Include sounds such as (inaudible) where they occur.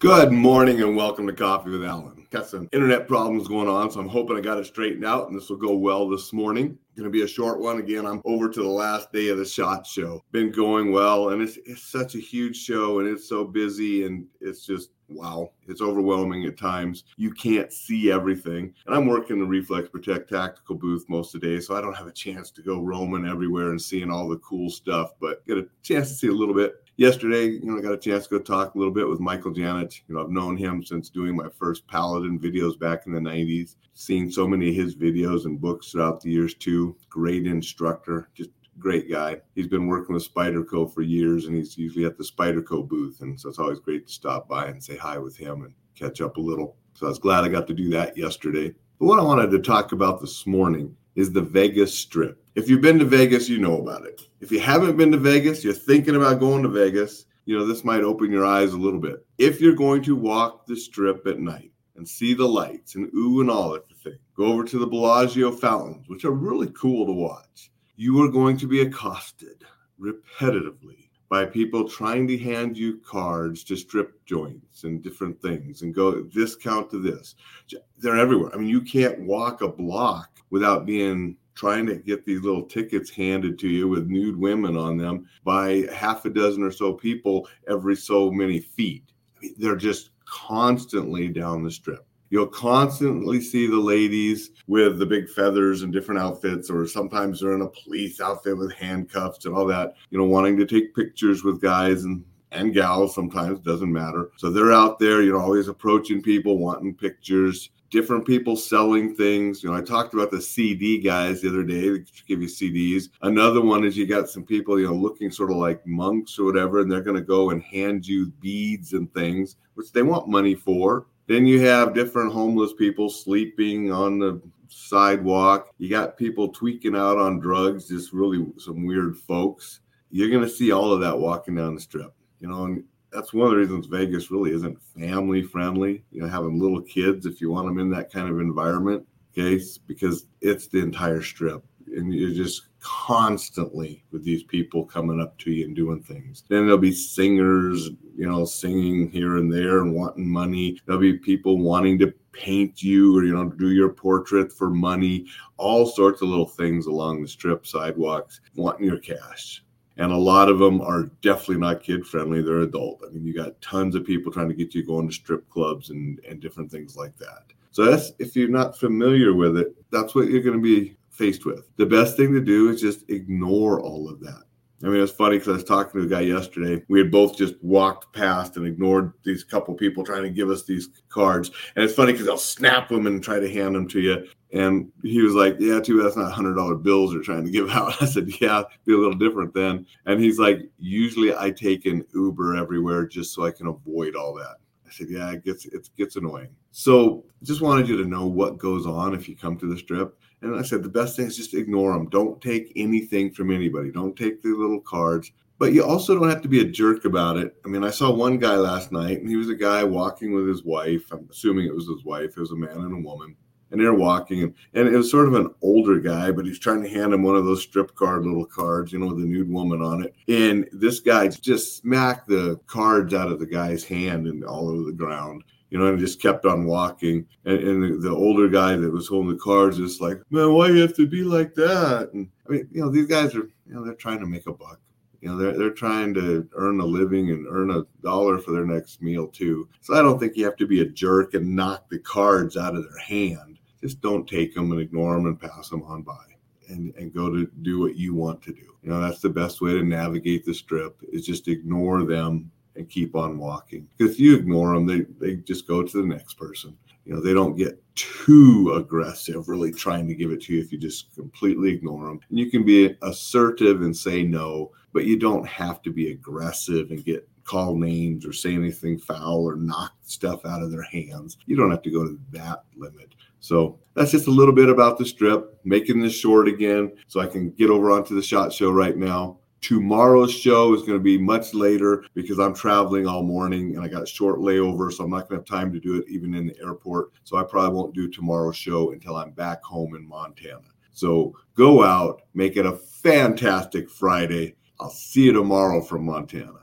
Good morning and welcome to Coffee with Alain. Got some internet problems going on, so I'm hoping I got it straightened out and this will go well this morning. Going to be a short one. Again, I'm over to the last day of the SHOT Show. Been going well, and it's, it's such a huge show and it's so busy and it's just wow, it's overwhelming at times. You can't see everything. And I'm working the Reflex Protect tactical booth most of the day, so I don't have a chance to go roaming everywhere and seeing all the cool stuff, but get a chance to see a little bit yesterday, you know, I got a chance to go talk a little bit with Michael Janich. You know, I've known him since doing my first Paladin videos back in the 90s, seen so many of his videos and books throughout the years too. Great instructor, just great guy. He's been working with Spyderco for years and he's usually at the Spyderco booth. And so it's always great to stop by and say hi with him and catch up a little. So I was glad I got to do that yesterday. But what I wanted to talk about this morning is the Vegas Strip. If you've been to Vegas, you know about it. If you haven't been to Vegas, you're thinking about going to Vegas, you know, this might open your eyes a little bit. If you're going to walk the strip at night and see the lights and ooh and all of the thing, go over to the Bellagio fountains, which are really cool to watch. You are going to be accosted repetitively by people trying to hand you cards to strip joints and different things and go discount to this. They're everywhere. I mean, you can't walk a block without being trying to get these little tickets handed to you with nude women on them by half a dozen or so people every so many feet. I mean, they're just constantly down the strip. You'll constantly see the ladies with the big feathers and different outfits, or sometimes they're in a police outfit with handcuffs and all that, you know, wanting to take pictures with guys and and gals sometimes doesn't matter so they're out there you know always approaching people wanting pictures different people selling things. You know, I talked about the CD guys the other day, they give you CDs. Another one is you got some people, you know, looking sort of like monks or whatever, and they're going to go and hand you beads and things, which they want money for. Then you have different homeless people sleeping on the sidewalk. You got people tweaking out on drugs, just really some weird folks. You're going to see all of that walking down the strip. You know, and that's one of the reasons Vegas really isn't family friendly. You know, having little kids, if you want them in that kind of environment, okay, because it's the entire strip. And you're just constantly with these people coming up to you and doing things. Then there'll be singers, you know, singing here and there and wanting money. There'll be people wanting to paint you or, you know, do your portrait for money, all sorts of little things along the strip sidewalks, wanting your cash and a lot of them are definitely not kid friendly they're adult. I mean you got tons of people trying to get you going to strip clubs and and different things like that. So that's if you're not familiar with it that's what you're going to be faced with. The best thing to do is just ignore all of that I mean, it's funny because I was talking to a guy yesterday. We had both just walked past and ignored these couple people trying to give us these cards. And it's funny because they'll snap them and try to hand them to you. And he was like, Yeah, too that's not hundred dollar bills they're trying to give out. (laughs) I said, Yeah, be a little different then. And he's like, Usually I take an Uber everywhere just so I can avoid all that. I said, Yeah, it gets it gets annoying. So just wanted you to know what goes on if you come to the strip. And I said, the best thing is just ignore them. Don't take anything from anybody. Don't take the little cards. But you also don't have to be a jerk about it. I mean, I saw one guy last night, and he was a guy walking with his wife. I'm assuming it was his wife. It was a man and a woman. And they're walking, and, and it was sort of an older guy, but he's trying to hand him one of those strip card little cards, you know, with a nude woman on it. And this guy just smacked the cards out of the guy's hand and all over the ground you know, and just kept on walking. And, and the, the, older guy that was holding the cards is like, man, why you have to be like that? And I mean, you know, these guys are, you know, they're trying to make a buck. You know, they're, they're trying to earn a living and earn a dollar for their next meal too. So I don't think you have to be a jerk and knock the cards out of their hand. Just don't take them and ignore them and pass them on by. And, and go to do what you want to do. You know, that's the best way to navigate the strip is just ignore them and keep on walking. Because if you ignore them, they, they just go to the next person. You know, they don't get too aggressive, really trying to give it to you if you just completely ignore them. And you can be assertive and say no, but you don't have to be aggressive and get call names or say anything foul or knock stuff out of their hands. You don't have to go to that limit. So that's just a little bit about the strip, making this short again so I can get over onto the shot show right now. Tomorrow's show is going to be much later because I'm traveling all morning and I got a short layover, so I'm not going to have time to do it even in the airport. So I probably won't do tomorrow's show until I'm back home in Montana. So go out, make it a fantastic Friday. I'll see you tomorrow from Montana.